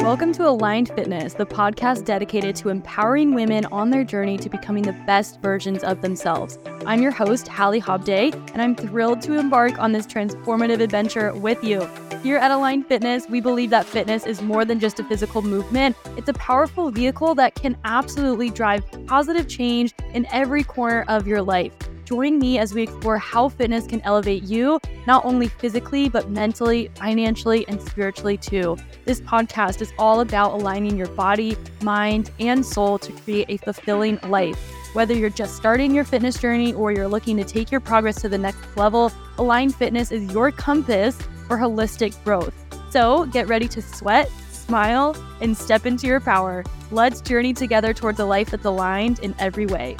Welcome to Aligned Fitness, the podcast dedicated to empowering women on their journey to becoming the best versions of themselves. I'm your host, Hallie Hobday, and I'm thrilled to embark on this transformative adventure with you. Here at Aligned Fitness, we believe that fitness is more than just a physical movement. It's a powerful vehicle that can absolutely drive positive change in every corner of your life. Join me as we explore how fitness can elevate you, not only physically, but mentally, financially, and spiritually too. This podcast is all about aligning your body, mind, and soul to create a fulfilling life. Whether you're just starting your fitness journey or you're looking to take your progress to the next level, Aligned Fitness is your compass for holistic growth. So get ready to sweat, smile, and step into your power. Let's journey together towards a life that's aligned in every way.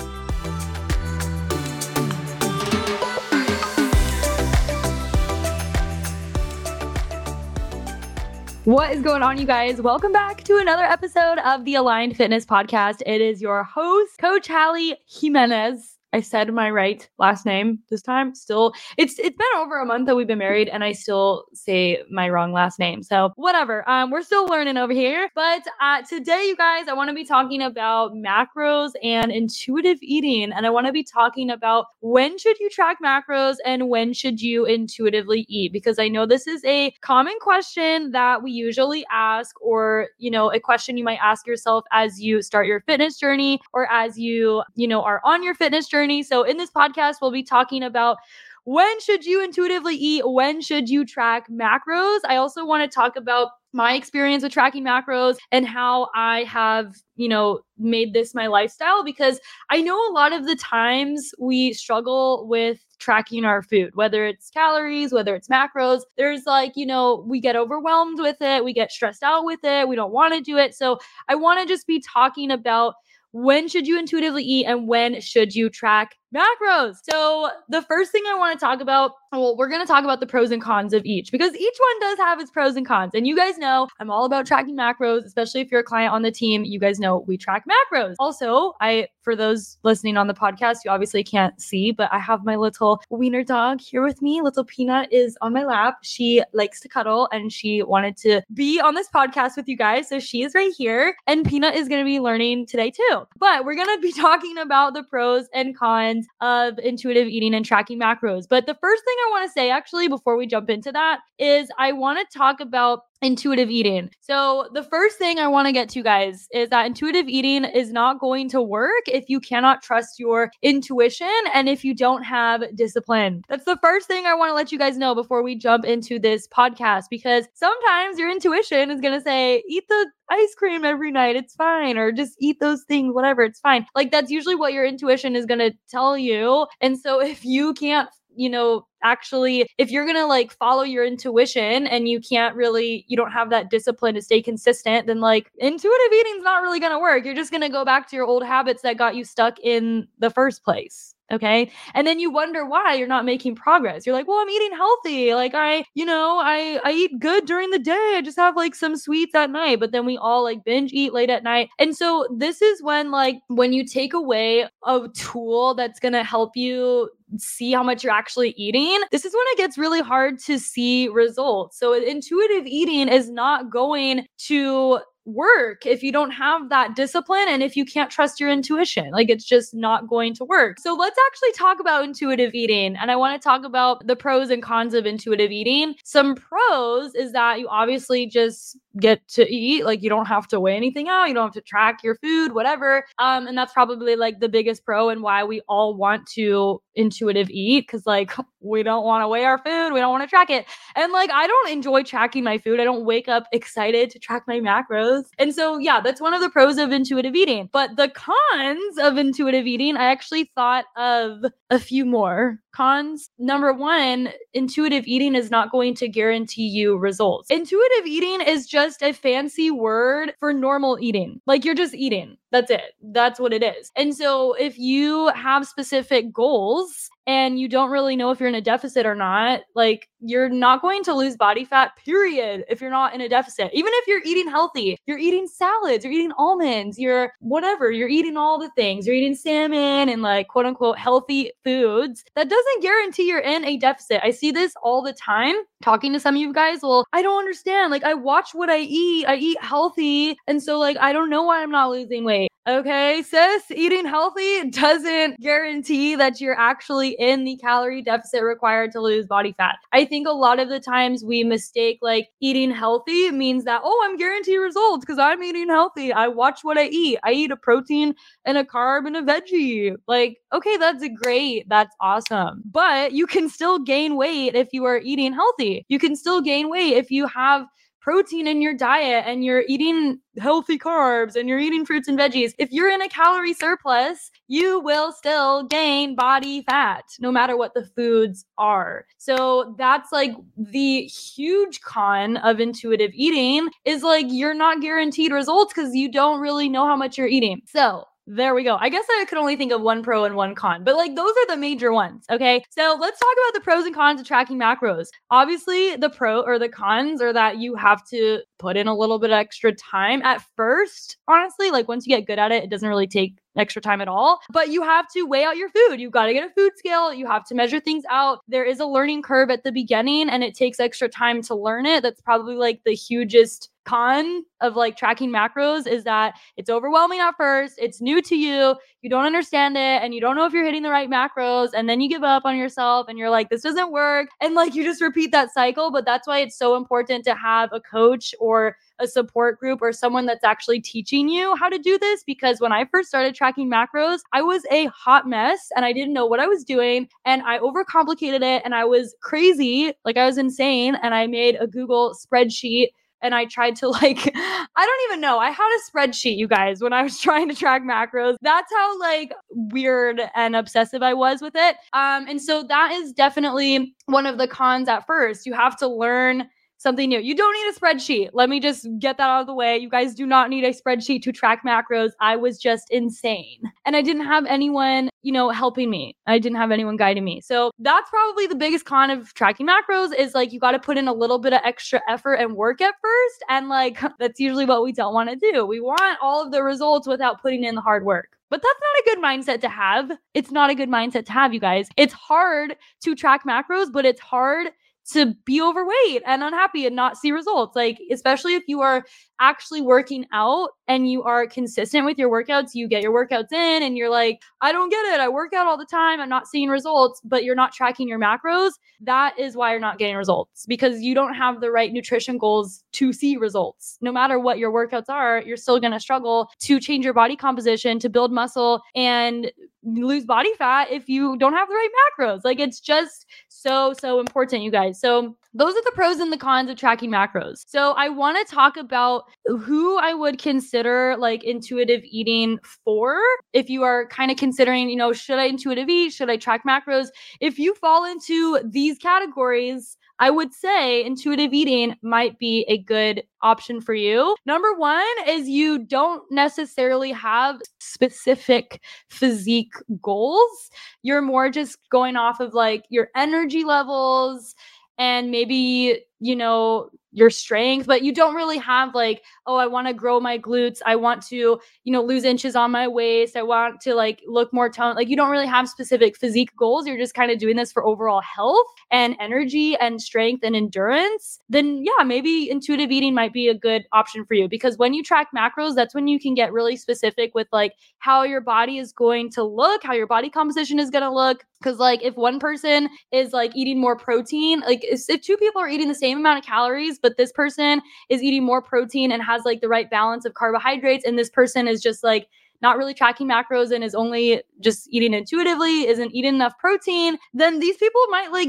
What is going on, you guys? Welcome back to another episode of the Aligned Fitness Podcast. It is your host, Coach Hallie Jimenez. I said my right last name this time. Still, it's it's been over a month that we've been married, and I still say my wrong last name. So whatever. Um, we're still learning over here. But uh, today, you guys, I want to be talking about macros and intuitive eating, and I want to be talking about when should you track macros and when should you intuitively eat, because I know this is a common question that we usually ask, or you know, a question you might ask yourself as you start your fitness journey, or as you you know are on your fitness journey journey. So, in this podcast, we'll be talking about when should you intuitively eat? When should you track macros? I also want to talk about my experience with tracking macros and how I have, you know, made this my lifestyle because I know a lot of the times we struggle with tracking our food, whether it's calories, whether it's macros. There's like, you know, we get overwhelmed with it, we get stressed out with it, we don't want to do it. So, I want to just be talking about when should you intuitively eat and when should you track macros? So, the first thing I want to talk about, well, we're going to talk about the pros and cons of each because each one does have its pros and cons. And you guys know I'm all about tracking macros, especially if you're a client on the team. You guys know we track macros. Also, I, for those listening on the podcast, you obviously can't see, but I have my little wiener dog here with me. Little Peanut is on my lap. She likes to cuddle and she wanted to be on this podcast with you guys. So, she is right here. And Peanut is going to be learning today too. But we're going to be talking about the pros and cons of intuitive eating and tracking macros. But the first thing I want to say, actually, before we jump into that, is I want to talk about intuitive eating. So, the first thing I want to get to, guys, is that intuitive eating is not going to work if you cannot trust your intuition and if you don't have discipline. That's the first thing I want to let you guys know before we jump into this podcast because sometimes your intuition is going to say, eat the ice cream every night, it's fine, or just eat those things, whatever, it's fine. Like, that's usually what your intuition is going to tell you. And so, if you can't you know, actually, if you're going to like follow your intuition and you can't really, you don't have that discipline to stay consistent, then like intuitive eating's not really going to work. You're just going to go back to your old habits that got you stuck in the first place. Okay. And then you wonder why you're not making progress. You're like, well, I'm eating healthy. Like I, you know, I I eat good during the day. I just have like some sweets at night. But then we all like binge eat late at night. And so this is when like when you take away a tool that's gonna help you see how much you're actually eating, this is when it gets really hard to see results. So intuitive eating is not going to work if you don't have that discipline and if you can't trust your intuition. Like it's just not going to work. So let's actually talk about intuitive eating. And I want to talk about the pros and cons of intuitive eating. Some pros is that you obviously just get to eat. Like you don't have to weigh anything out. You don't have to track your food, whatever. Um, and that's probably like the biggest pro and why we all want to intuitive eat because like we don't want to weigh our food, we don't want to track it. And like I don't enjoy tracking my food. I don't wake up excited to track my macros. And so yeah, that's one of the pros of intuitive eating. But the cons of intuitive eating, I actually thought of a few more cons. Number one, intuitive eating is not going to guarantee you results. Intuitive eating is just a fancy word for normal eating. Like you're just eating. That's it. That's what it is. And so if you have specific goals and you don't really know if you're in a deficit or not, like you're not going to lose body fat, period, if you're not in a deficit. Even if you're eating healthy, you're eating salads, you're eating almonds, you're whatever, you're eating all the things, you're eating salmon and like quote unquote healthy foods. That doesn't guarantee you're in a deficit. I see this all the time talking to some of you guys. Well, I don't understand. Like, I watch what I eat, I eat healthy. And so, like, I don't know why I'm not losing weight. Okay, sis, eating healthy doesn't guarantee that you're actually in the calorie deficit required to lose body fat. I think a lot of the times we mistake like eating healthy means that, oh, I'm guaranteed results because I'm eating healthy. I watch what I eat. I eat a protein and a carb and a veggie. Like, okay, that's great. That's awesome. But you can still gain weight if you are eating healthy. You can still gain weight if you have protein in your diet and you're eating healthy carbs and you're eating fruits and veggies, if you're in a calorie surplus, you will still gain body fat no matter what the foods are. So that's like the huge con of intuitive eating is like you're not guaranteed results because you don't really know how much you're eating. So there we go. I guess I could only think of one pro and one con, but like those are the major ones. Okay. So let's talk about the pros and cons of tracking macros. Obviously, the pro or the cons are that you have to put in a little bit extra time at first. Honestly, like once you get good at it, it doesn't really take extra time at all. But you have to weigh out your food. You've got to get a food scale. You have to measure things out. There is a learning curve at the beginning and it takes extra time to learn it. That's probably like the hugest con of like tracking macros is that it's overwhelming at first. It's new to you. You don't understand it and you don't know if you're hitting the right macros. And then you give up on yourself and you're like, this doesn't work. And like you just repeat that cycle. But that's why it's so important to have a coach or a support group or someone that's actually teaching you how to do this. Because when I first started tracking macros, I was a hot mess and I didn't know what I was doing. And I overcomplicated it and I was crazy. Like I was insane. And I made a Google spreadsheet and I tried to like I don't even know. I had a spreadsheet, you guys, when I was trying to track macros. That's how like weird and obsessive I was with it. Um and so that is definitely one of the cons at first. You have to learn something new. You don't need a spreadsheet. Let me just get that out of the way. You guys do not need a spreadsheet to track macros. I was just insane. And I didn't have anyone, you know, helping me. I didn't have anyone guiding me. So that's probably the biggest con of tracking macros is like you got to put in a little bit of extra effort and work at first. And like that's usually what we don't want to do. We want all of the results without putting in the hard work. But that's not a good mindset to have. It's not a good mindset to have, you guys. It's hard to track macros, but it's hard to be overweight and unhappy and not see results. Like, especially if you are actually working out and you are consistent with your workouts, you get your workouts in and you're like, I don't get it. I work out all the time. I'm not seeing results, but you're not tracking your macros. That is why you're not getting results because you don't have the right nutrition goals to see results. No matter what your workouts are, you're still going to struggle to change your body composition, to build muscle and lose body fat if you don't have the right macros. Like it's just so, so important, you guys. So those are the pros and the cons of tracking macros. So I want to talk about who I would consider like intuitive eating for. If you are kind of considering, you know, should I intuitive eat? Should I track macros? If you fall into these categories, I would say intuitive eating might be a good option for you. Number one is you don't necessarily have specific physique goals. You're more just going off of like your energy levels and maybe, you know, your strength, but you don't really have like, oh, I want to grow my glutes. I want to, you know, lose inches on my waist. I want to like look more toned. Like you don't really have specific physique goals. You're just kind of doing this for overall health and energy and strength and endurance. Then yeah, maybe intuitive eating might be a good option for you because when you track macros, that's when you can get really specific with like how your body is going to look, how your body composition is going to look. Cause like if one person is like eating more protein, like if two people are eating the same amount of calories, but this person is eating more protein and has like the right balance of carbohydrates, and this person is just like not really tracking macros and is only just eating intuitively, isn't eating enough protein, then these people might like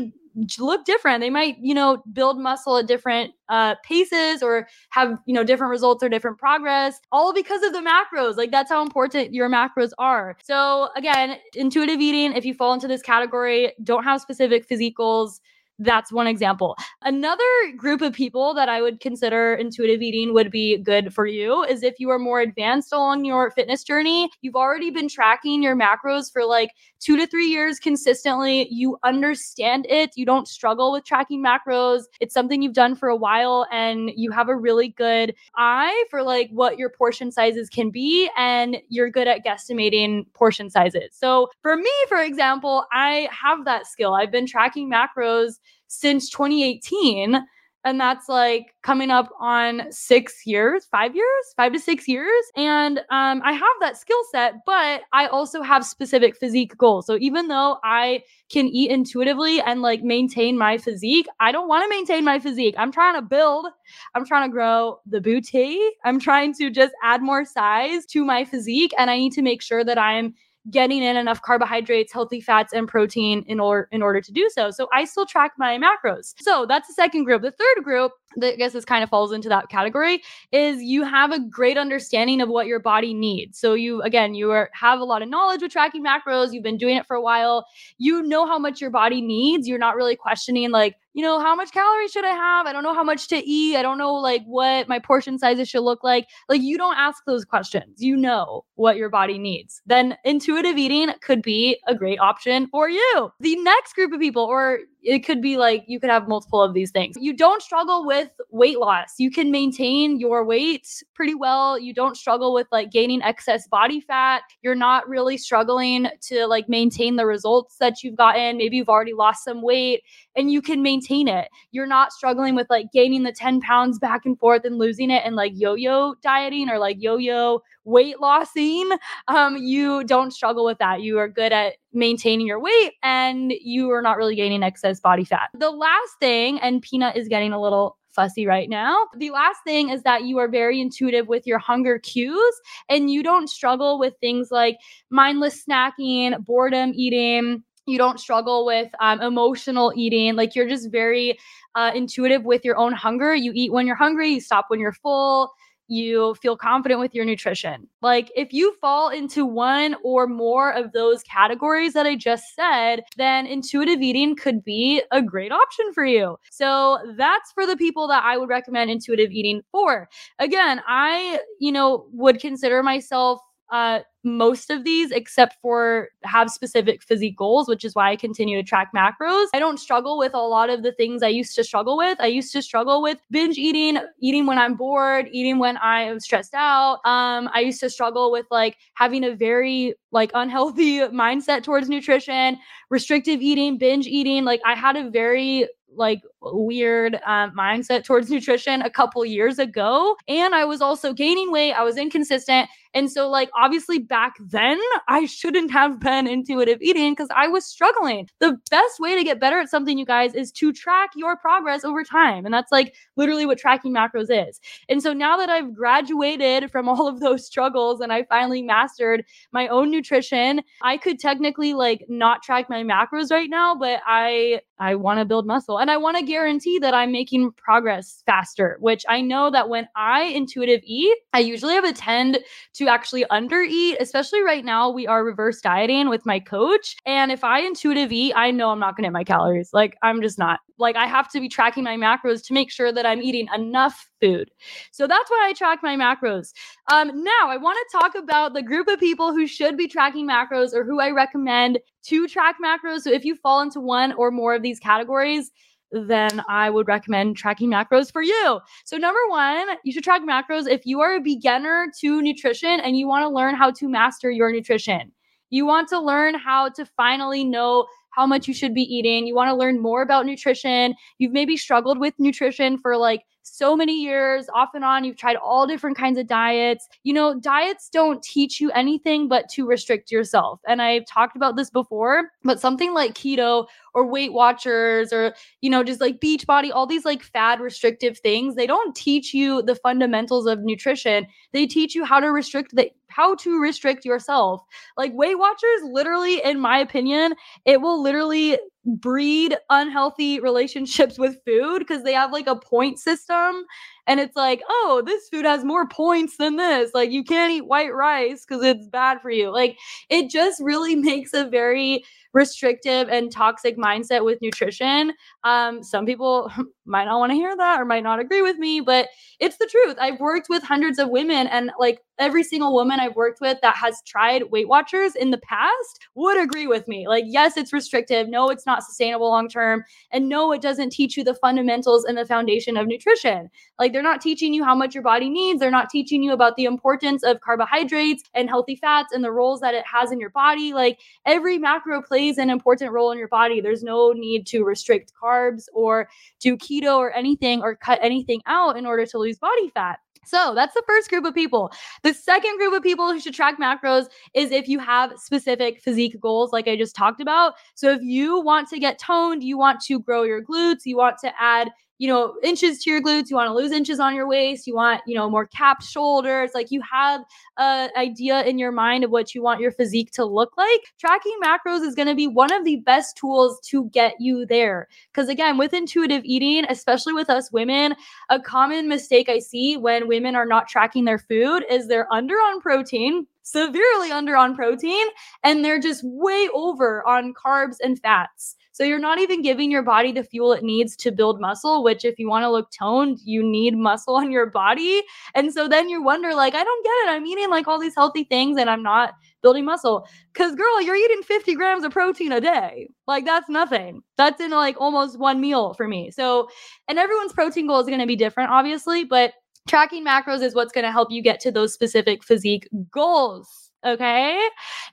look different. They might, you know, build muscle at different uh, paces or have, you know, different results or different progress, all because of the macros. Like that's how important your macros are. So again, intuitive eating, if you fall into this category, don't have specific physique goals, that's one example. Another group of people that I would consider intuitive eating would be good for you is if you are more advanced along your fitness journey, you've already been tracking your macros for like two to three years consistently. You understand it. You don't struggle with tracking macros. It's something you've done for a while and you have a really good eye for like what your portion sizes can be and you're good at guesstimating portion sizes. So for me, for example, I have that skill. I've been tracking macros since 2018 and that's like coming up on six years five years five to six years and um, i have that skill set but i also have specific physique goals. So even though i can eat intuitively and like maintain my physique i don't want to maintain my physique. I'm trying to build i'm trying to grow the booty i'm trying to just add more size to my physique and i need to make sure that i'm getting in enough carbohydrates, healthy fats, and protein in order in order to do so. So I still track my macros. So that's the second group. The third group that I guess this kind of falls into that category is you have a great understanding of what your body needs. So you again, you are, have a lot of knowledge with tracking macros. You've been doing it for a while. You know how much your body needs. You're not really questioning like, you know, how much calories should I have? I don't know how much to eat. I don't know like what my portion sizes should look like. Like you don't ask those questions. You know what your body needs. Then intuitive eating could be a great option for you. The next group of people or it could be like you could have multiple of these things. You don't struggle with weight loss. You can maintain your weight pretty well. You don't struggle with like gaining excess body fat. You're not really struggling to like maintain the results that you've gotten. Maybe you've already lost some weight and you can maintain it. You're not struggling with like gaining the 10 pounds back and forth and losing it and like yo yo dieting or like yo yo weight lossing. Um, you don't struggle with that. You are good at maintaining your weight and you are not really gaining excess body fat. The last thing, and Peanut is getting a little fussy right now. The last thing is that you are very intuitive with your hunger cues and you don't struggle with things like mindless snacking, boredom eating. You don't struggle with um, emotional eating. Like you're just very uh, intuitive with your own hunger. You eat when you're hungry, you stop when you're full you feel confident with your nutrition. Like, if you fall into one or more of those categories that I just said, then intuitive eating could be a great option for you. So, that's for the people that I would recommend intuitive eating for. Again, I, you know, would consider myself uh, most of these except for have specific physique goals, which is why I continue to track macros. I don't struggle with a lot of the things I used to struggle with. I used to struggle with binge eating, eating when I'm bored, eating when I am stressed out. Um, I used to struggle with like having a very like unhealthy mindset towards nutrition, restrictive eating, binge eating. Like I had a very like weird um, mindset towards nutrition a couple years ago. And I was also gaining weight. I was inconsistent. And so, like, obviously, back then, I shouldn't have been intuitive eating because I was struggling. The best way to get better at something, you guys, is to track your progress over time. And that's like literally what tracking macros is. And so now that I've graduated from all of those struggles and I finally mastered my own nutrition, I could technically like not track my macros right now, but I I want to build muscle and I want to guarantee that I'm making progress faster, which I know that when I intuitive eat, I usually have a tend to actually undereat, especially right now. We are reverse dieting with my coach. And if I intuitive eat, I know I'm not going to hit my calories. Like, I'm just not. Like, I have to be tracking my macros to make sure that I'm eating enough food. So that's why I track my macros. Um, now, I want to talk about the group of people who should be tracking macros or who I recommend to track macros. So if you fall into one or more of these categories, then I would recommend tracking macros for you. So, number one, you should track macros if you are a beginner to nutrition and you want to learn how to master your nutrition. You want to learn how to finally know how much you should be eating. You want to learn more about nutrition. You've maybe struggled with nutrition for like so many years off and on. You've tried all different kinds of diets. You know, diets don't teach you anything but to restrict yourself. And I've talked about this before, but something like keto or Weight Watchers or, you know, just like Beachbody, all these like fad restrictive things, they don't teach you the fundamentals of nutrition. They teach you how to restrict the how to restrict yourself. Like Weight Watchers, literally, in my opinion, it will literally breed unhealthy relationships with food because they have like a point system And it's like, oh, this food has more points than this. Like, you can't eat white rice because it's bad for you. Like, it just really makes a very restrictive and toxic mindset with nutrition. Um, some people might not want to hear that or might not agree with me, but it's the truth. I've worked with hundreds of women, and like every single woman I've worked with that has tried Weight Watchers in the past would agree with me. Like, yes, it's restrictive. No, it's not sustainable long term. And no, it doesn't teach you the fundamentals and the foundation of nutrition. Like, they're not teaching you how much your body needs. They're not teaching you about the importance of carbohydrates and healthy fats and the roles that it has in your body. Like, every macro plays an important role in your body. There's no need to restrict carbs or do keto or anything or cut anything out in order to lose body fat. So that's the first group of people. The second group of people who should track macros is if you have specific physique goals, like I just talked about. So if you want to get toned, you want to grow your glutes, you want to add you know, inches to your glutes, you want to lose inches on your waist, you want, you know, more capped shoulders, like you have an idea in your mind of what you want your physique to look like. Tracking macros is going to be one of the best tools to get you there. Because again, with intuitive eating, especially with us women, a common mistake I see when women are not tracking their food is they're under on protein severely under on protein and they're just way over on carbs and fats. So you're not even giving your body the fuel it needs to build muscle, which if you want to look toned, you need muscle on your body. And so then you wonder like I don't get it. I'm eating like all these healthy things and I'm not building muscle. Cuz girl, you're eating 50 grams of protein a day. Like that's nothing. That's in like almost one meal for me. So and everyone's protein goal is going to be different obviously, but tracking macros is what's going to help you get to those specific physique goals. Okay.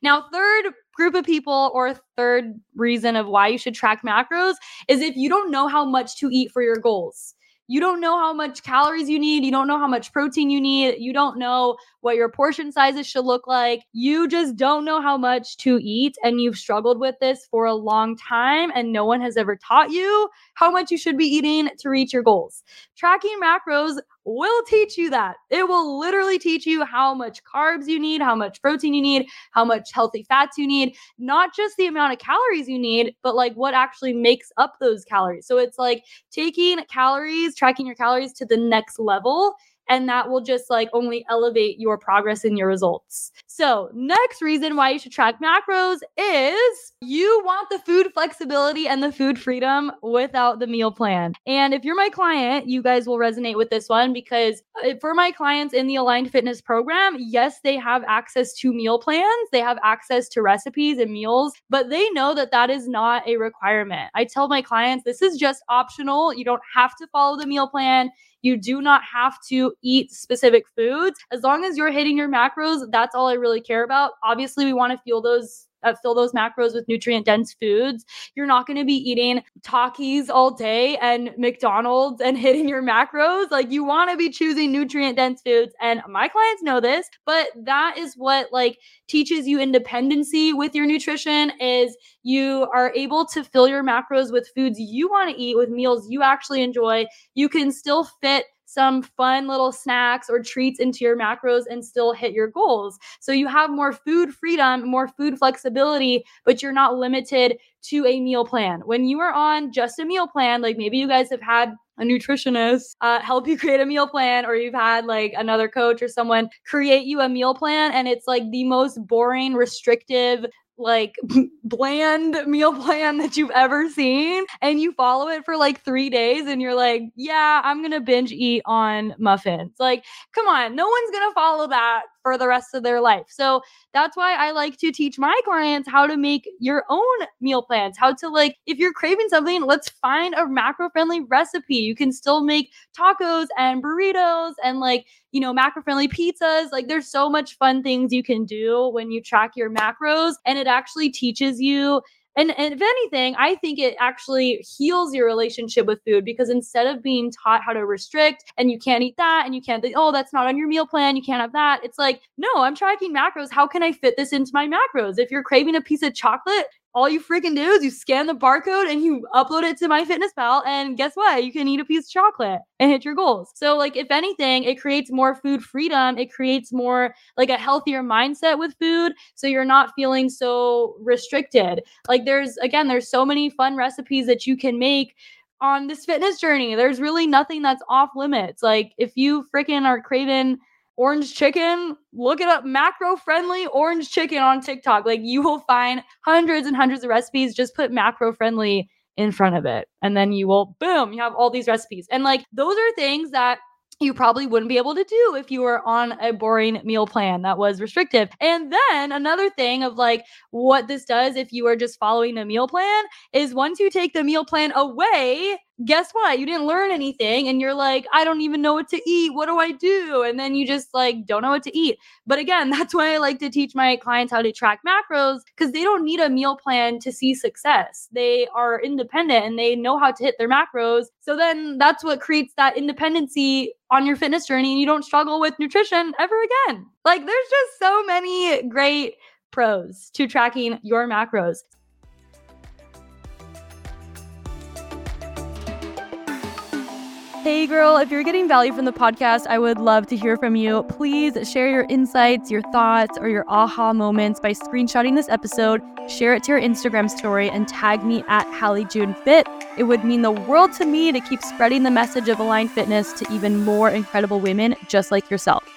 Now, third group of people or third reason of why you should track macros is if you don't know how much to eat for your goals. You don't know how much calories you need. You don't know how much protein you need. You don't know what your portion sizes should look like. You just don't know how much to eat. And you've struggled with this for a long time, and no one has ever taught you how much you should be eating to reach your goals. Tracking macros will teach you that. It will literally teach you how much carbs you need, how much protein you need, how much healthy fats you need, not just the amount of calories you need, but like what actually makes up those calories. So it's like taking calories, tracking your calories to the next level and that will just like only elevate your progress and your results. So, next reason why you should track macros is you want the food flexibility and the food freedom without the meal plan. And if you're my client, you guys will resonate with this one because uh, for my clients in the Aligned Fitness program, yes, they have access to meal plans, they have access to recipes and meals, but they know that that is not a requirement. I tell my clients this is just optional. You don't have to follow the meal plan. You do not have to eat specific foods. As long as you're hitting your macros, that's all I really care about. Obviously, we want to fuel those uh, fill those macros with nutrient dense foods. You're not going to be eating Takis all day and McDonald's and hitting your macros. Like you want to be choosing nutrient dense foods. And my clients know this, but that is what like teaches you independency with your nutrition is you are able to fill your macros with foods you want to eat with meals you actually enjoy. You can still fit some fun little snacks or treats into your macros and still hit your goals. So you have more food freedom, more food flexibility, but you're not limited to a meal plan. When you are on just a meal plan, like maybe you guys have had a nutritionist uh, help you create a meal plan, or you've had like another coach or someone create you a meal plan, and it's like the most boring, restrictive, like bland meal plan that you've ever seen and you follow it for like 3 days and you're like, "Yeah, I'm going to binge eat on muffins." Like, come on, no one's going to follow that for the rest of their life. So, that's why I like to teach my clients how to make your own meal plans, how to like if you're craving something, let's find a macro-friendly recipe. You can still make tacos and burritos and like you know, macro friendly pizzas. Like there's so much fun things you can do when you track your macros and it actually teaches you and, and if anything, I think it actually heals your relationship with food because instead of being taught how to restrict and you can't eat that and you can't, oh, that's not on your meal plan, you can't have that. It's like, no, I'm tracking macros. How can I fit this into my macros? If you're craving a piece of chocolate, all you freaking do is you scan the barcode and you upload it to MyFitnessPal, and guess what? You can eat a piece of chocolate and hit your goals. So, like, if anything, it creates more food freedom. It creates more like a healthier mindset with food. So you're not feeling so restricted. Like, there's again, there's so many fun recipes that you can make on this fitness journey. There's really nothing that's off limits. Like if you freaking are craving orange chicken, look it up macro friendly orange chicken on TikTok. Like you will find hundreds and hundreds of recipes. Just put macro friendly in front of it. And then you will, boom, you have all these recipes. And like those are things that you probably wouldn't be able to do if you were on a boring meal plan that was restrictive. And then another thing of like what this does if you are just following a meal plan is once you take the meal plan away, guess what? You didn't learn anything and you're like, I don't even know what to eat. What do I do? And then you just like don't know what to eat. But again, that's why I like to teach my clients how to track macros because they don't need a meal plan to see success. They are independent and they know how to hit their macros. So then that's what creates that independency on your fitness journey and you don't struggle with nutrition ever again. Like there's just so many great pros to tracking your macros. Hey, girl, if you're getting value from the podcast, I would love to hear from you. Please share your insights, your thoughts, or your aha moments by screenshotting this episode, share it to your Instagram story, and tag me at Hallie June Fit. It would mean the world to me to keep spreading the message of aligned fitness to even more incredible women just like yourself.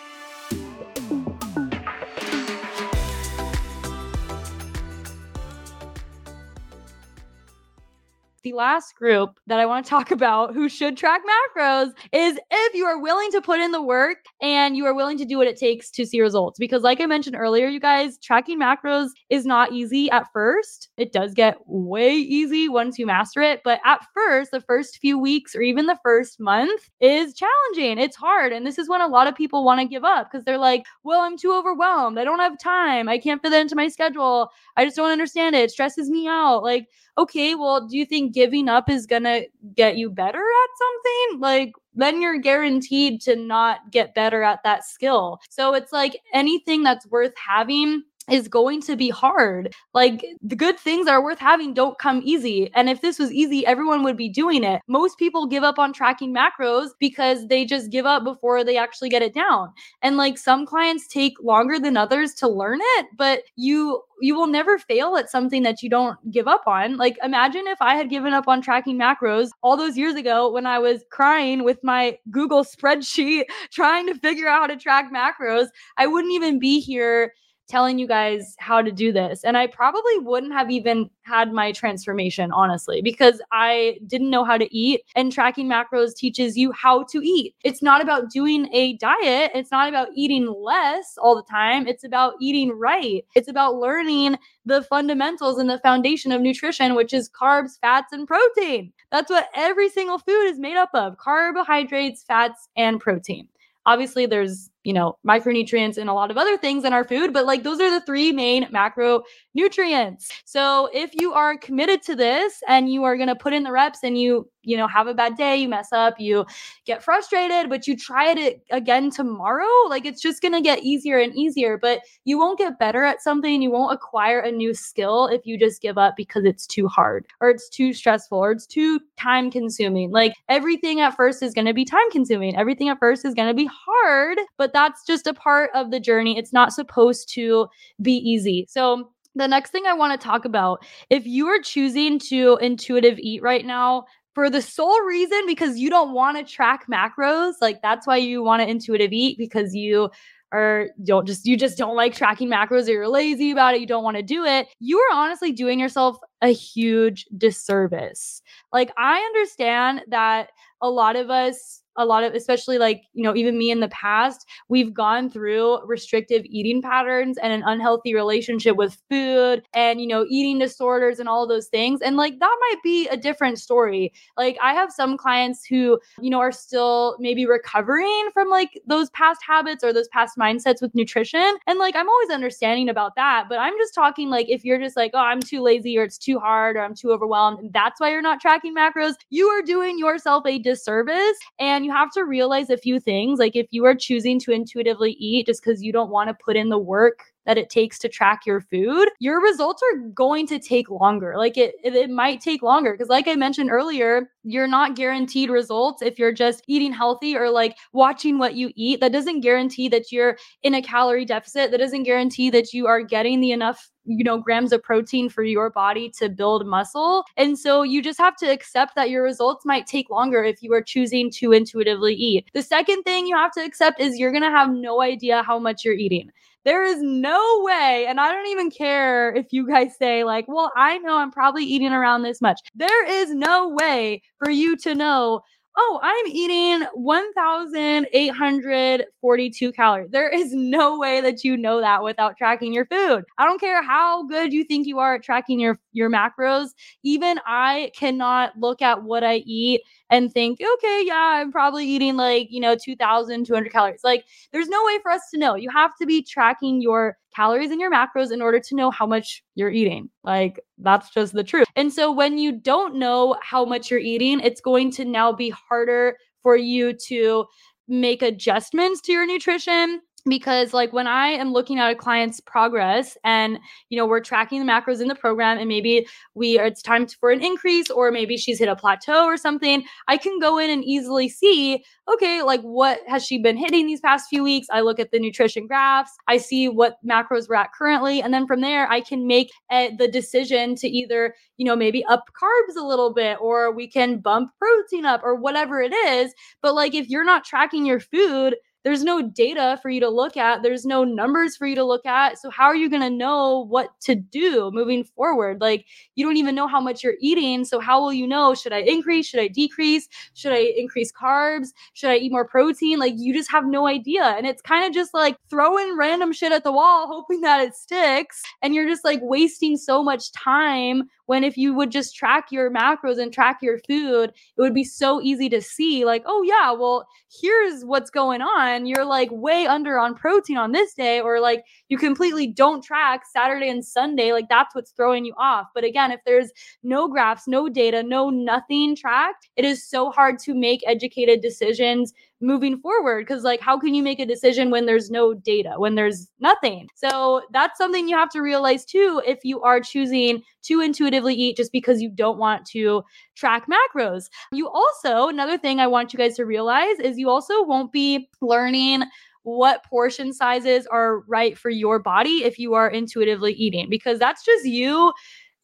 The last group that I want to talk about who should track macros is if you are willing to put in the work and you are willing to do what it takes to see results. Because, like I mentioned earlier, you guys, tracking macros is not easy at first. It does get way easy once you master it. But at first, the first few weeks or even the first month is challenging. It's hard. And this is when a lot of people want to give up because they're like, well, I'm too overwhelmed. I don't have time. I can't fit that into my schedule. I just don't understand it. It stresses me out. Like, okay, well, do you think giving up is going to get you better at something? Like, then you're guaranteed to not get better at that skill. So it's like anything that's worth having is going to be hard. Like the good things that are worth having don't come easy. And if this was easy, everyone would be doing it. Most people give up on tracking macros because they just give up before they actually get it down. And like some clients take longer than others to learn it, but you you will never fail at something that you don't give up on. Like imagine if I had given up on tracking macros all those years ago when I was crying with my Google spreadsheet trying to figure out how to track macros, I wouldn't even be here telling you guys how to do this. And I probably wouldn't have even had my transformation, honestly, because I didn't know how to eat. And tracking macros teaches you how to eat. It's not about doing a diet, it's not about eating less all the time. It's about eating right. It's about learning the fundamentals and the foundation of nutrition, which is carbs, fats, and protein. That's what every single food is made up of carbohydrates, fats, and protein. Obviously, there's you know, micronutrients and a lot of other things in our food, but like those are the three main macronutrients. So if you are committed to this and you are going to put in the reps and you, you know, have a bad day, you mess up, you get frustrated, but you try it again tomorrow, like it's just going to get easier and easier, but you won't get better at something. You won't acquire a new skill if you just give up because it's too hard or it's too stressful or it's too time consuming. Like everything at first is going to be time consuming. Everything at first is going to be hard, but but that's just a part of the journey. It's not supposed to be easy. So, the next thing I want to talk about if you are choosing to intuitive eat right now, for the sole reason because you don't want to track macros, like that's why you want to intuitive eat because you or don't just you just don't like tracking macros or you're lazy about it, you don't want to do it, you are honestly doing yourself a huge disservice. Like I understand that a lot of us a lot of especially like you know even me in the past we've gone through restrictive eating patterns and an unhealthy relationship with food and you know eating disorders and all those things. And like that might be a different story. Like i have some clients who you know are still maybe recovering from like those past habits or those past mindsets with nutrition. And like i'm always understanding about that but i'm just talking like if you're just like oh i'm too lazy or it's too hard or i'm too overwhelmed and that's why you're not tracking macros. You are doing yourself a disservice and you have to realize a few things. Like if you are choosing to intuitively eat just because you don't want to put in the work that it takes to track your food, your results are going to take longer. Like it, it, it might take longer because, like I mentioned earlier, you're not guaranteed results if you're just eating healthy or like watching what you eat. That doesn't guarantee that you're in a calorie deficit. That doesn't guarantee that you are getting the enough you know grams of protein for your body to build muscle. And so you just have to accept that your results might take longer if you are choosing to intuitively eat. The second thing you have to accept is you're going to have no idea how much you're eating. There is no way, and I don't even care if you guys say, like, well, I know I'm probably eating around this much. There is no way for you to know oh, I'm eating 1,842 calories. There is no way that you know that without tracking your food. I don't care how good you think you are at tracking your, your macros. Even I cannot look at what I eat and think, okay, yeah, I'm probably eating like, you know, 2,200 calories. Like, there's no way for us to know. You have to be tracking your calories and your macros in order to know how much you're eating. Like, that's just the truth. And so, when you don't know how much you're eating, it's going to now be harder for you to make adjustments to your nutrition because like when i am looking at a client's progress and you know we're tracking the macros in the program and maybe we are, it's time for an increase or maybe she's hit a plateau or something i can go in and easily see okay like what has she been hitting these past few weeks? I look at the nutrition graphs i see what macros we're at currently and then from there i can make a, the decision to either you know maybe up carbs a little bit or we can bump protein up or whatever it is. But like if you're not tracking your food there's no data for you to look at there's no numbers for you to look at. So how are you going to know what to do moving forward? Like you don't even know how much you're eating so how will you know? Should i increase? Should i decrease? Should i increase carbs? Should i eat more protein? Like you just have no idea. And it's kind of just like throwing random shit at the wall hoping that it sticks. And you're just like wasting so much time when if you would just track your macros and track your food, it would be so easy to see, like, oh, yeah, well, here's what's going on. You're like way under on protein on this day, or like you completely don't track Saturday and Sunday. Like, that's what's throwing you off. But again, if there's no graphs, no data, no nothing tracked, it is so hard to make educated decisions moving forward because like how can you make a decision when there's no data when there's nothing? So that's something you have to realize too if you are choosing to intuitively eat just because you don't want to track macros. You also another thing i want you guys to realize is you also won't be learning what portion sizes are right for your body if you are intuitively eating because that's just you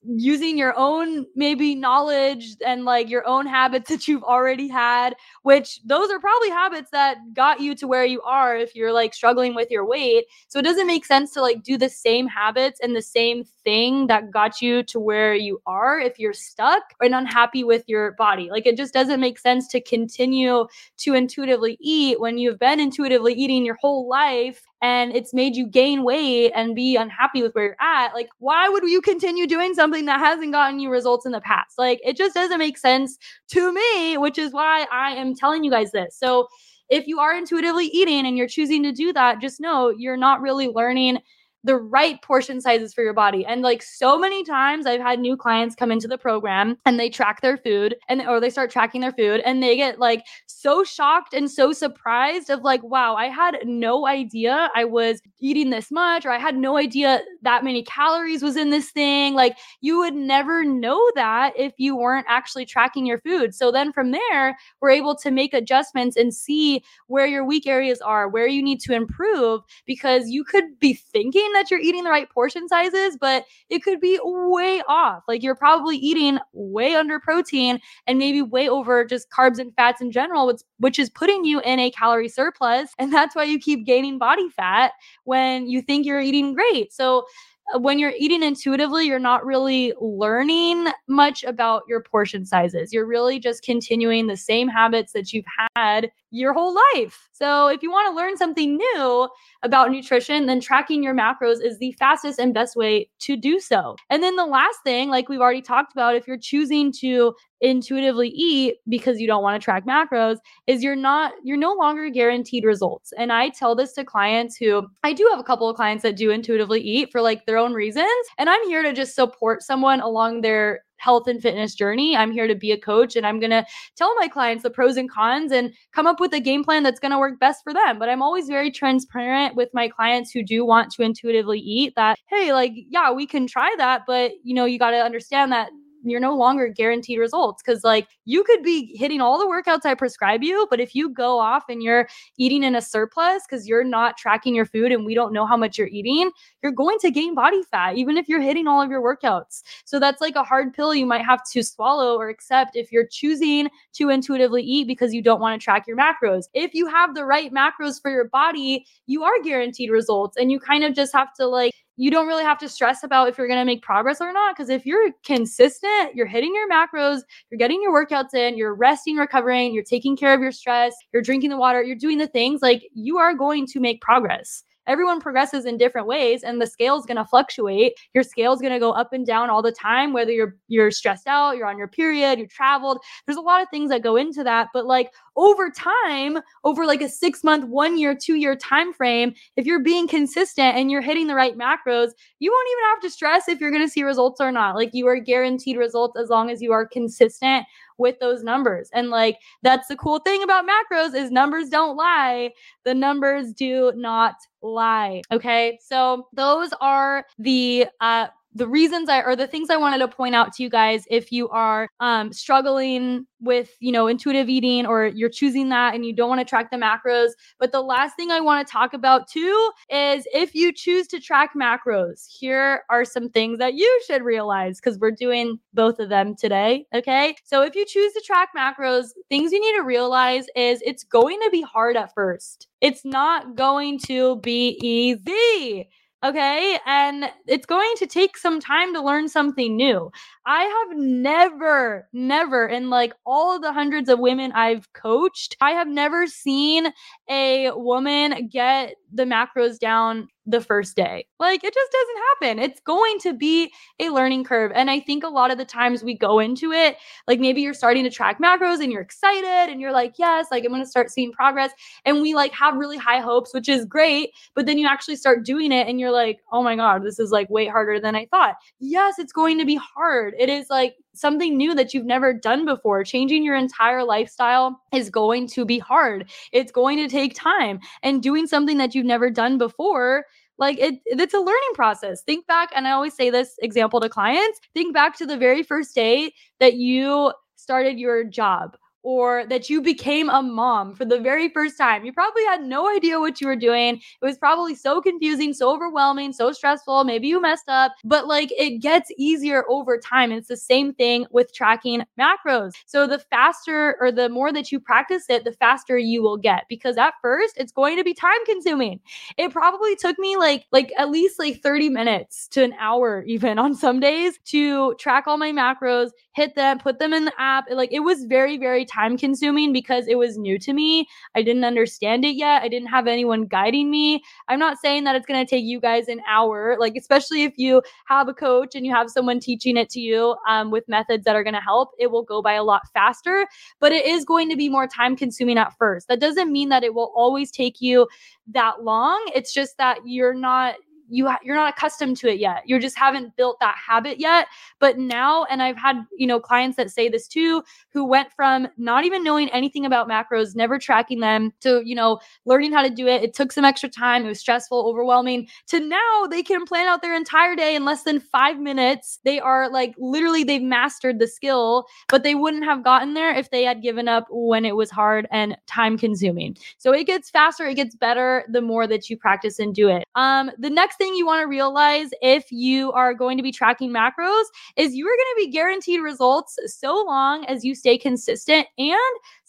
using your own maybe knowledge and like your own habits that you've already had which those are probably habits that got you to where you are if you're like struggling with your weight. So it doesn't make sense to like do the same habits and the same thing that got you to where you are if you're stuck and unhappy with your body. Like it just doesn't make sense to continue to intuitively eat when you've been intuitively eating your whole life and it's made you gain weight and be unhappy with where you're at, like, why would you continue doing something that hasn't gotten you results in the past? Like, it just doesn't make sense to me, which is why I am telling you guys this. So, if you are intuitively eating and you're choosing to do that, just know you're not really learning the right portion sizes for your body. And like so many times I've had new clients come into the program and they track their food and or they start tracking their food and they get like so shocked and so surprised of like, wow, I had no idea I was eating this much or I had no idea that many calories was in this thing. Like you would never know that if you weren't actually tracking your food. So then from there, we're able to make adjustments and see where your weak areas are, where you need to improve because you could be thinking that you're eating the right portion sizes, but it could be way off. Like you're probably eating way under protein and maybe way over just carbs and fats in general, which, which is putting you in a calorie surplus. And that's why you keep gaining body fat when you think you're eating great. So uh, when you're eating intuitively, you're not really learning much about your portion sizes. You're really just continuing the same habits that you've had your whole life. So, if you want to learn something new about nutrition, then tracking your macros is the fastest and best way to do so. And then the last thing, like we've already talked about, if you're choosing to intuitively eat because you don't want to track macros is you're not you're no longer guaranteed results and i tell this to clients who i do have a couple of clients that do intuitively eat for like their own reasons and i'm here to just support someone along their health and fitness journey. I'm here to be a coach and I'm going to tell my clients the pros and cons and come up with a game plan that's going to work best for them. But I'm always very transparent with my clients who do want to intuitively eat that, hey, like, yeah, we can try that, but you know, you got to understand that you're no longer guaranteed results because like you could be hitting all the workouts I prescribe you, but if you go off and you're eating in a surplus because you're not tracking your food and we don't know how much you're eating, you're going to gain body fat even if you're hitting all of your workouts. So that's like a hard pill you might have to swallow or accept if you're choosing to intuitively eat because you don't want to track your macros. If you have the right macros for your body, you are guaranteed results and you kind of just have to like you don't really have to stress about if you're going to make progress or not. Because if you're consistent, you're hitting your macros, you're getting your workouts in, you're resting, recovering, you're taking care of your stress, you're drinking the water, you're doing the things, like you are going to make progress everyone progresses in different ways and the scale is going to fluctuate. Your scale is going to go up and down all the time whether you're you're stressed out you're on your period you traveled. There's a lot of things that go into that but like over time over like a 6 month 1 year 2 year time frame if you're being consistent and you're hitting the right macros you won't even have to stress if you're going to see results or not. Like you are guaranteed results as long as you are consistent with those numbers. And like that's the cool thing about macros is numbers don't lie. The numbers do not lie. Okay? So those are the uh the reasons I or the things I wanted to point out to you guys if you are um, struggling with you know intuitive eating or you're choosing that and you don't want to track the macros. But the last thing I want to talk about too is if you choose to track macros, here are some things that you should realize because we're doing both of them today. Okay, so if you choose to track macros, things you need to realize is it's going to be hard at first. It's not going to be easy. Okay. And it's going to take some time to learn something new. I have never, never, in like all of the hundreds of women I've coached, I have never seen a woman get the macros down the first day. Like it just doesn't happen. It's going to be a learning curve. And I think a lot of the times we go into it, like maybe you're starting to track macros and you're excited and you're like, yes, like I'm going to start seeing progress. And we like have really high hopes, which is great. But then you actually start doing it and you're like, oh my God, this is like way harder than I thought. Yes, it's going to be hard. It is like something new that you've never done before. Changing your entire lifestyle is going to be hard. It's going to take time. And doing something that you've never done before like it it's a learning process think back and i always say this example to clients think back to the very first day that you started your job or that you became a mom for the very first time. You probably had no idea what you were doing. It was probably so confusing, so overwhelming, so stressful. Maybe you messed up, but like it gets easier over time. It's the same thing with tracking macros. So the faster or the more that you practice it, the faster you will get because at first it's going to be time consuming. It probably took me like like at least like 30 minutes to an hour even on some days to track all my macros, hit them, put them in the app. Like it was very very time consuming because it was new to me. I didn't understand it yet. I didn't have anyone guiding me. I'm not saying that it's going to take you guys an hour, like, especially if you have a coach and you have someone teaching it to you um, with methods that are going to help, it will go by a lot faster, but it is going to be more time consuming at first. That doesn't mean that it will always take you that long. It's just that you're not you you're not accustomed to it yet. You just haven't built that habit yet. But now, and I've had you know clients that say this too, who went from not even knowing anything about macros, never tracking them, to you know learning how to do it. It took some extra time. It was stressful, overwhelming. To now, they can plan out their entire day in less than five minutes. They are like literally they've mastered the skill, but they wouldn't have gotten there if they had given up when it was hard and time consuming. So it gets faster, it gets better the more that you practice and do it. Um, the next next thing you want to realize if you are going to be tracking macros is you are going to be guaranteed results so long as you stay consistent and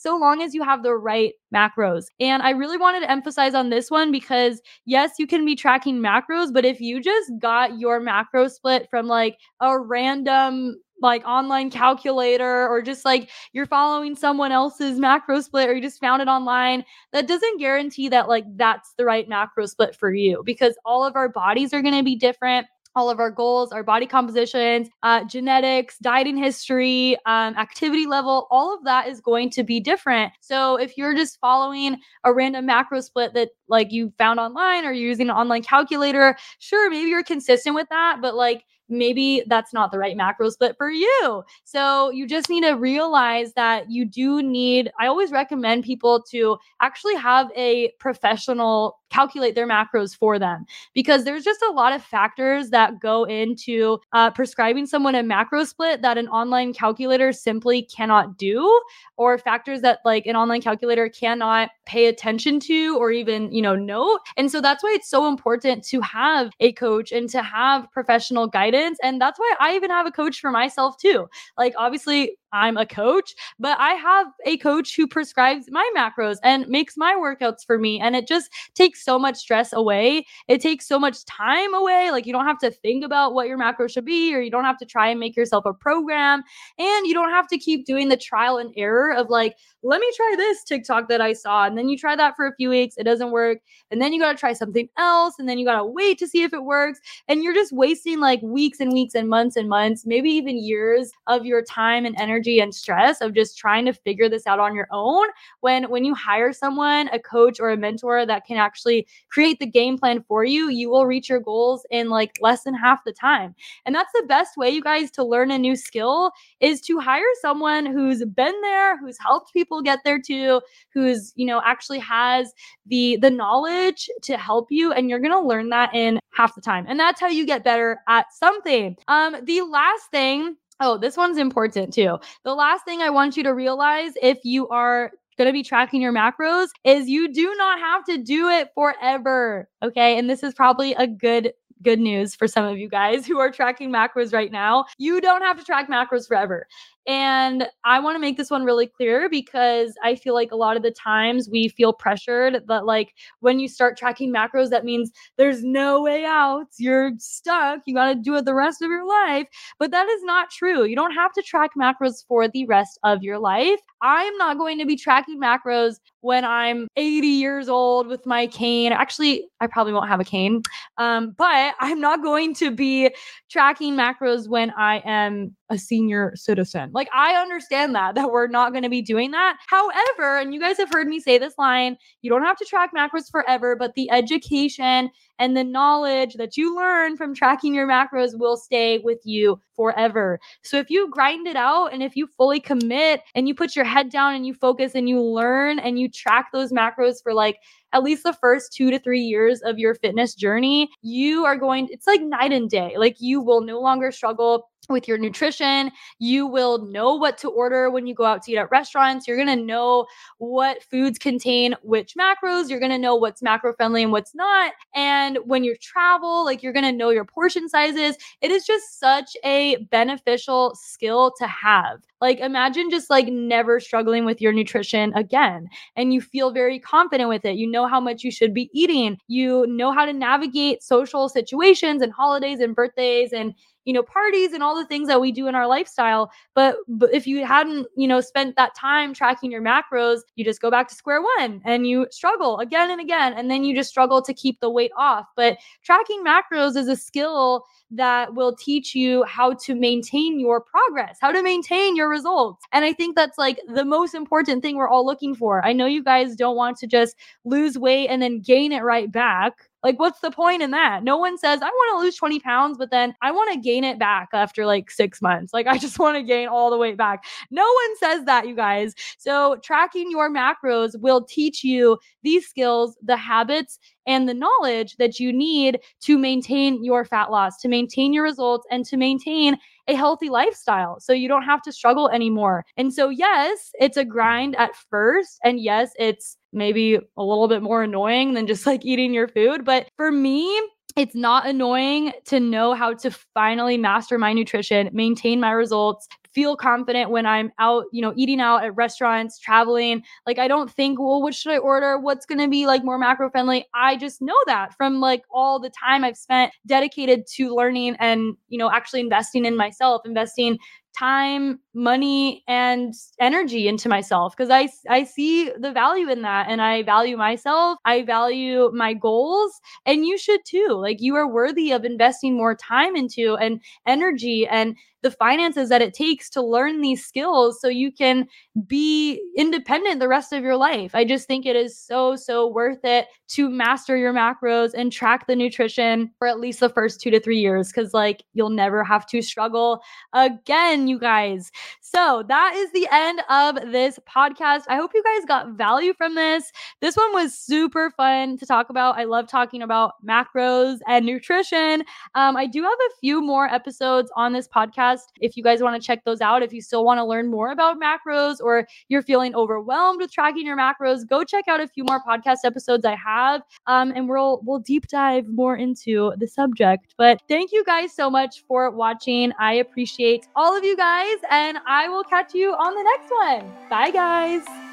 so long as you have the right macros. And I really wanted to emphasize on this one because yes, you can be tracking macros, but if you just got your macro split from like a random like online calculator or just like you're following someone else's macro split or you just found it online that doesn't guarantee that like that's the right macro split for you because all of our bodies are going to be different all of our goals, our body compositions, uh, genetics, dieting history, um, activity level, all of that is going to be different. So if you're just following a random macro split that like you found online or you're using an online calculator, sure, maybe you're consistent with that, but like maybe that's not the right macro split for you. So you just need to realize that you do need, I always recommend people to actually have a professional calculate their macros for them because there's just a lot of factors that go into uh, prescribing someone a macro split that an online calculator simply cannot do or factors that like an online calculator cannot pay attention to or even you know note and so that's why it's so important to have a coach and to have professional guidance and that's why i even have a coach for myself too. Like obviously I'm a coach, but I have a coach who prescribes my macros and makes my workouts for me. And it just takes so much stress away. It takes so much time away. Like you don't have to think about what your macro should be, or you don't have to try and make yourself a program. And you don't have to keep doing the trial and error of like, let me try this TikTok that I saw. And then you try that for a few weeks, it doesn't work. And then you got to try something else. And then you got to wait to see if it works. And you're just wasting like weeks and weeks and months and months, maybe even years of your time and energy and stress of just trying to figure this out on your own. When when you hire someone, a coach or a mentor that can actually create the game plan for you, you will reach your goals in like less than half the time. And that's the best way you guys to learn a new skill is to hire someone who's been there, who's helped people people get there too who's you know actually has the the knowledge to help you and you're going to learn that in half the time and that's how you get better at something um the last thing Oh, this one's important too. The last thing I want you to realize if you are going to be tracking your macros is you do not have to do it forever. Okay. And this is probably a good good news for some of you guys who are tracking macros right now. You don't have to track macros forever. And I want to make this one really clear because I feel like a lot of the times we feel pressured that, like, when you start tracking macros, that means there's no way out. You're stuck. You got to do it the rest of your life. But that is not true. You don't have to track macros for the rest of your life. I'm not going to be tracking macros when I'm 80 years old with my cane. Actually, I probably won't have a cane, um, but I'm not going to be tracking macros when I am a senior citizen. Like I understand that that we're not going to be doing that. However, and you guys have heard me say this line, you don't have to track macros forever, but the education and the knowledge that you learn from tracking your macros will stay with you forever. So if you grind it out and if you fully commit and you put your head down and you focus and you learn and you track those macros for like at least the first two to three years of your fitness journey, you are going, it's like night and day. Like you will no longer struggle with your nutrition. You will know what to order when you go out to eat at restaurants. You're going to know what foods contain which macros. You're going to know what's macro friendly and what's not. And when you travel, like you're going to know your portion sizes. It is just such a beneficial skill to have. Like imagine just like never struggling with your nutrition again and you feel very confident with it. You know how much you should be eating. You know how to navigate social situations and holidays and birthdays and you know parties and all the things that we do in our lifestyle but, but if you hadn't you know spent that time tracking your macros you just go back to square one and you struggle again and again and then you just struggle to keep the weight off but tracking macros is a skill that will teach you how to maintain your progress, how to maintain your results. And I think that's like the most important thing we're all looking for. I know you guys don't want to just lose weight and then gain it right back. Like, what's the point in that? No one says, I want to lose 20 pounds, but then I want to gain it back after like six months. Like, I just want to gain all the weight back. No one says that, you guys. So, tracking your macros will teach you these skills, the habits, and the knowledge that you need to maintain your fat loss, to maintain your results, and to maintain a healthy lifestyle. So you don't have to struggle anymore. And so, yes, it's a grind at first. And yes, it's maybe a little bit more annoying than just like eating your food. But for me, it's not annoying to know how to finally master my nutrition, maintain my results, feel confident when I'm out, you know, eating out at restaurants, traveling. Like I don't think, well, what should I order? What's going to be like more macro friendly? I just know that from like all the time I've spent dedicated to learning and, you know, actually investing in myself, investing time, money, and energy into myself because I I see the value in that and I value myself. I value my goals and you should too. Like you are worthy of investing more time into and energy and the finances that it takes to learn these skills so you can be independent the rest of your life. I just think it is so, so worth it to master your macros and track the nutrition for at least the first two to three years because, like, you'll never have to struggle again, you guys. So, that is the end of this podcast. I hope you guys got value from this. This one was super fun to talk about. I love talking about macros and nutrition. Um, I do have a few more episodes on this podcast if you guys want to check those out. If you still want to learn more about macros or you're feeling overwhelmed with tracking your macros, go check out a few more podcast episodes I have, um, and we'll we'll deep dive more into the subject. But thank you guys so much for watching. I appreciate all of you guys, and I will catch you on the next one. Bye, guys.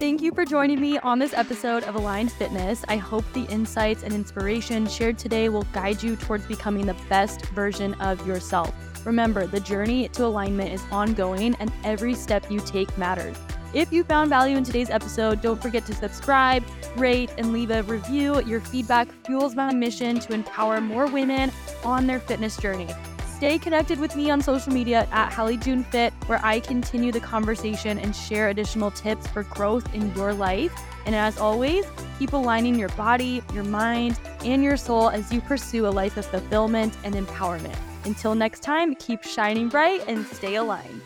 Thank you for joining me on this episode of Aligned Fitness. I hope the insights and inspiration shared today will guide you towards becoming the best version of yourself. Remember, the journey to alignment is ongoing and every step you take matters. If you found value in today's episode, don't forget to subscribe, rate, and leave a review. Your feedback fuels my mission to empower more women on their fitness journey. Stay connected with me on social media at Hallie June Fit, where I continue the conversation and share additional tips for growth in your life. And as always, keep aligning your body, your mind, and your soul as you pursue a life of fulfillment and empowerment. Until next time, keep shining bright and stay aligned.